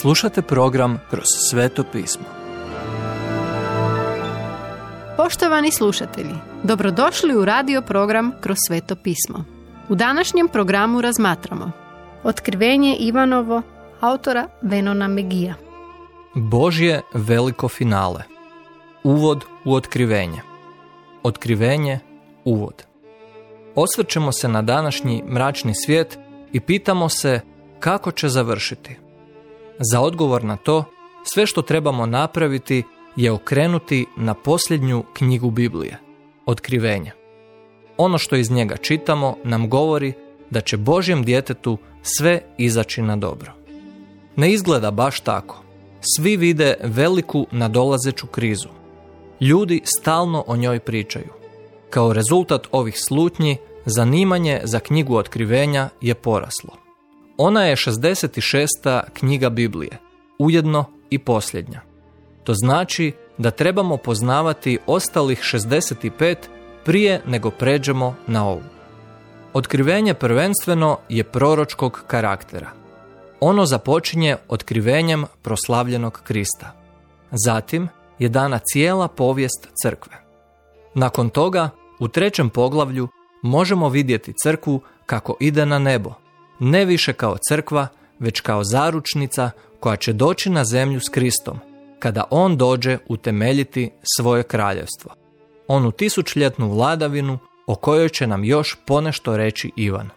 Slušate program Kroz sveto pismo. Poštovani slušatelji, dobrodošli u radio program Kroz sveto pismo. U današnjem programu razmatramo Otkrivenje Ivanovo autora Venona Megija. Božje veliko finale. Uvod u otkrivenje. Otkrivenje, uvod. Osvrćemo se na današnji mračni svijet i pitamo se kako će završiti. Za odgovor na to, sve što trebamo napraviti je okrenuti na posljednju knjigu Biblije, Otkrivenje. Ono što iz njega čitamo nam govori da će Božjem djetetu sve izaći na dobro. Ne izgleda baš tako. Svi vide veliku nadolazeću krizu. Ljudi stalno o njoj pričaju. Kao rezultat ovih slutnji, zanimanje za knjigu otkrivenja je poraslo. Ona je 66. knjiga Biblije, ujedno i posljednja. To znači da trebamo poznavati ostalih 65 prije nego pređemo na ovu. Otkrivenje prvenstveno je proročkog karaktera. Ono započinje otkrivenjem proslavljenog Krista. Zatim je dana cijela povijest crkve. Nakon toga, u trećem poglavlju možemo vidjeti crkvu kako ide na nebo, ne više kao crkva, već kao zaručnica koja će doći na zemlju s Kristom, kada on dođe utemeljiti svoje kraljevstvo. Onu tisućljetnu vladavinu o kojoj će nam još ponešto reći Ivan.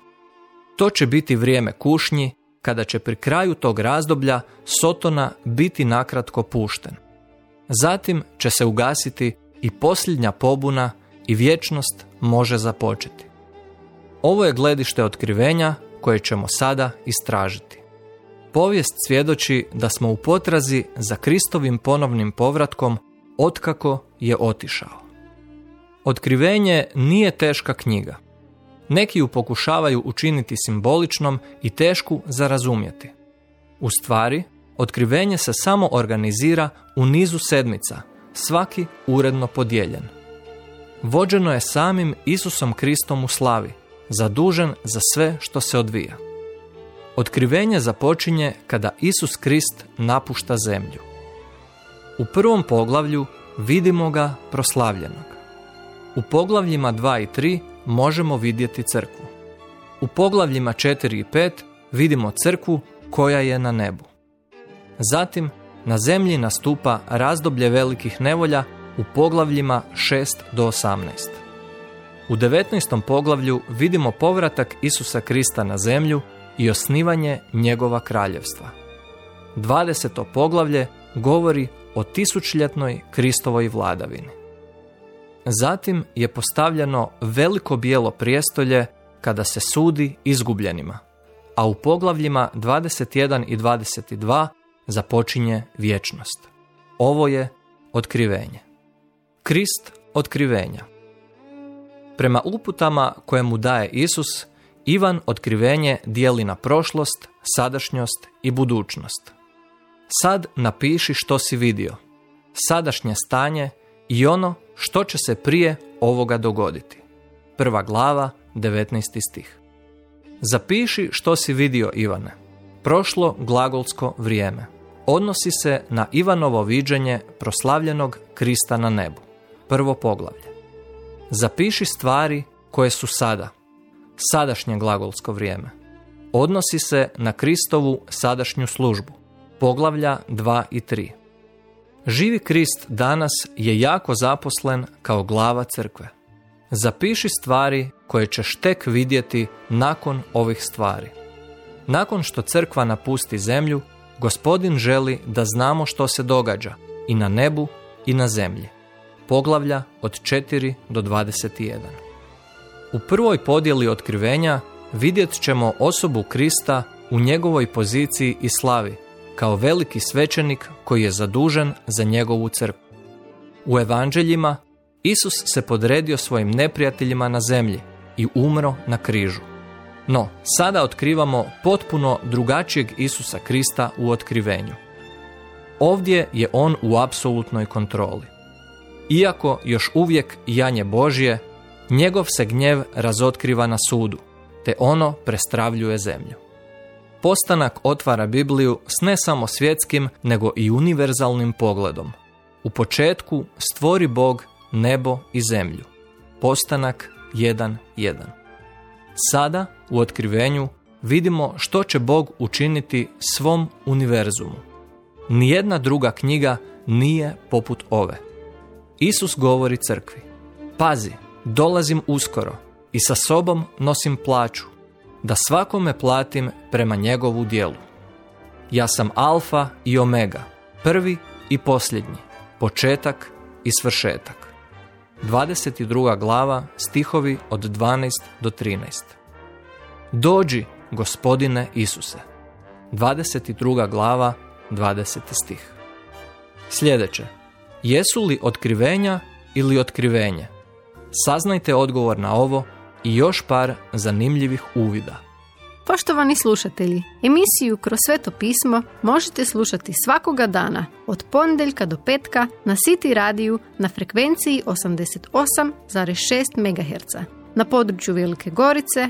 To će biti vrijeme kušnji, kada će pri kraju tog razdoblja Sotona biti nakratko pušten. Zatim će se ugasiti i posljednja pobuna i vječnost može započeti. Ovo je gledište otkrivenja koje ćemo sada istražiti. Povijest svjedoči da smo u potrazi za Kristovim ponovnim povratkom otkako je otišao. Otkrivenje nije teška knjiga. Neki ju pokušavaju učiniti simboličnom i tešku za razumjeti. U stvari, otkrivenje se samo organizira u nizu sedmica, svaki uredno podijeljen. Vođeno je samim Isusom Kristom u slavi, zadužen za sve što se odvija. Otkrivenje započinje kada Isus Krist napušta zemlju. U prvom poglavlju vidimo ga proslavljenog. U poglavljima 2 i 3 možemo vidjeti crkvu. U poglavljima 4 i 5 vidimo crkvu koja je na nebu. Zatim na zemlji nastupa razdoblje velikih nevolja u poglavljima 6 do 18. U 19. poglavlju vidimo povratak Isusa Krista na zemlju i osnivanje njegova kraljevstva. 20. poglavlje govori o tisućljetnoj Kristovoj vladavini. Zatim je postavljeno veliko bijelo prijestolje kada se sudi izgubljenima, a u poglavljima 21 i 22 započinje vječnost. Ovo je otkrivenje. Krist otkrivenja. Prema uputama koje mu daje Isus, Ivan otkrivenje dijeli na prošlost, sadašnjost i budućnost. Sad napiši što si vidio, sadašnje stanje i ono što će se prije ovoga dogoditi. Prva glava, 19. stih. Zapiši što si vidio Ivane. Prošlo glagolsko vrijeme. Odnosi se na Ivanovo viđenje proslavljenog Krista na nebu. Prvo poglavlje. Zapiši stvari koje su sada. Sadašnje glagolsko vrijeme. Odnosi se na Kristovu sadašnju službu. Poglavlja 2 i 3. Živi Krist danas je jako zaposlen kao glava crkve. Zapiši stvari koje ćeš tek vidjeti nakon ovih stvari. Nakon što crkva napusti zemlju, gospodin želi da znamo što se događa i na nebu i na zemlji. Poglavlja od 4 do 21. U prvoj podjeli otkrivenja vidjet ćemo osobu Krista u njegovoj poziciji i slavi, kao veliki svećenik koji je zadužen za njegovu crkvu. U evanđeljima Isus se podredio svojim neprijateljima na zemlji i umro na križu. No, sada otkrivamo potpuno drugačijeg Isusa Krista u otkrivenju. Ovdje je on u apsolutnoj kontroli. Iako još uvijek janje Božje, njegov se gnjev razotkriva na sudu, te ono prestravljuje zemlju. Postanak otvara Bibliju s ne samo svjetskim, nego i univerzalnim pogledom. U početku stvori Bog nebo i zemlju. Postanak 1.1. Sada, u otkrivenju, vidimo što će Bog učiniti svom univerzumu. Nijedna druga knjiga nije poput ove. Isus govori crkvi. Pazi, dolazim uskoro i sa sobom nosim plaću, da svakome platim prema njegovu dijelu. Ja sam alfa i omega, prvi i posljednji, početak i svršetak. 22. glava stihovi od 12 do 13. Dođi, gospodine Isuse. 22. glava, 20. stih. Sljedeće. Jesu li otkrivenja ili otkrivenje? Saznajte odgovor na ovo i još par zanimljivih uvida. Poštovani slušatelji, emisiju Kroz sveto pismo možete slušati svakoga dana od ponedjeljka do petka na City radiju na frekvenciji 88,6 MHz na području Velike Gorice,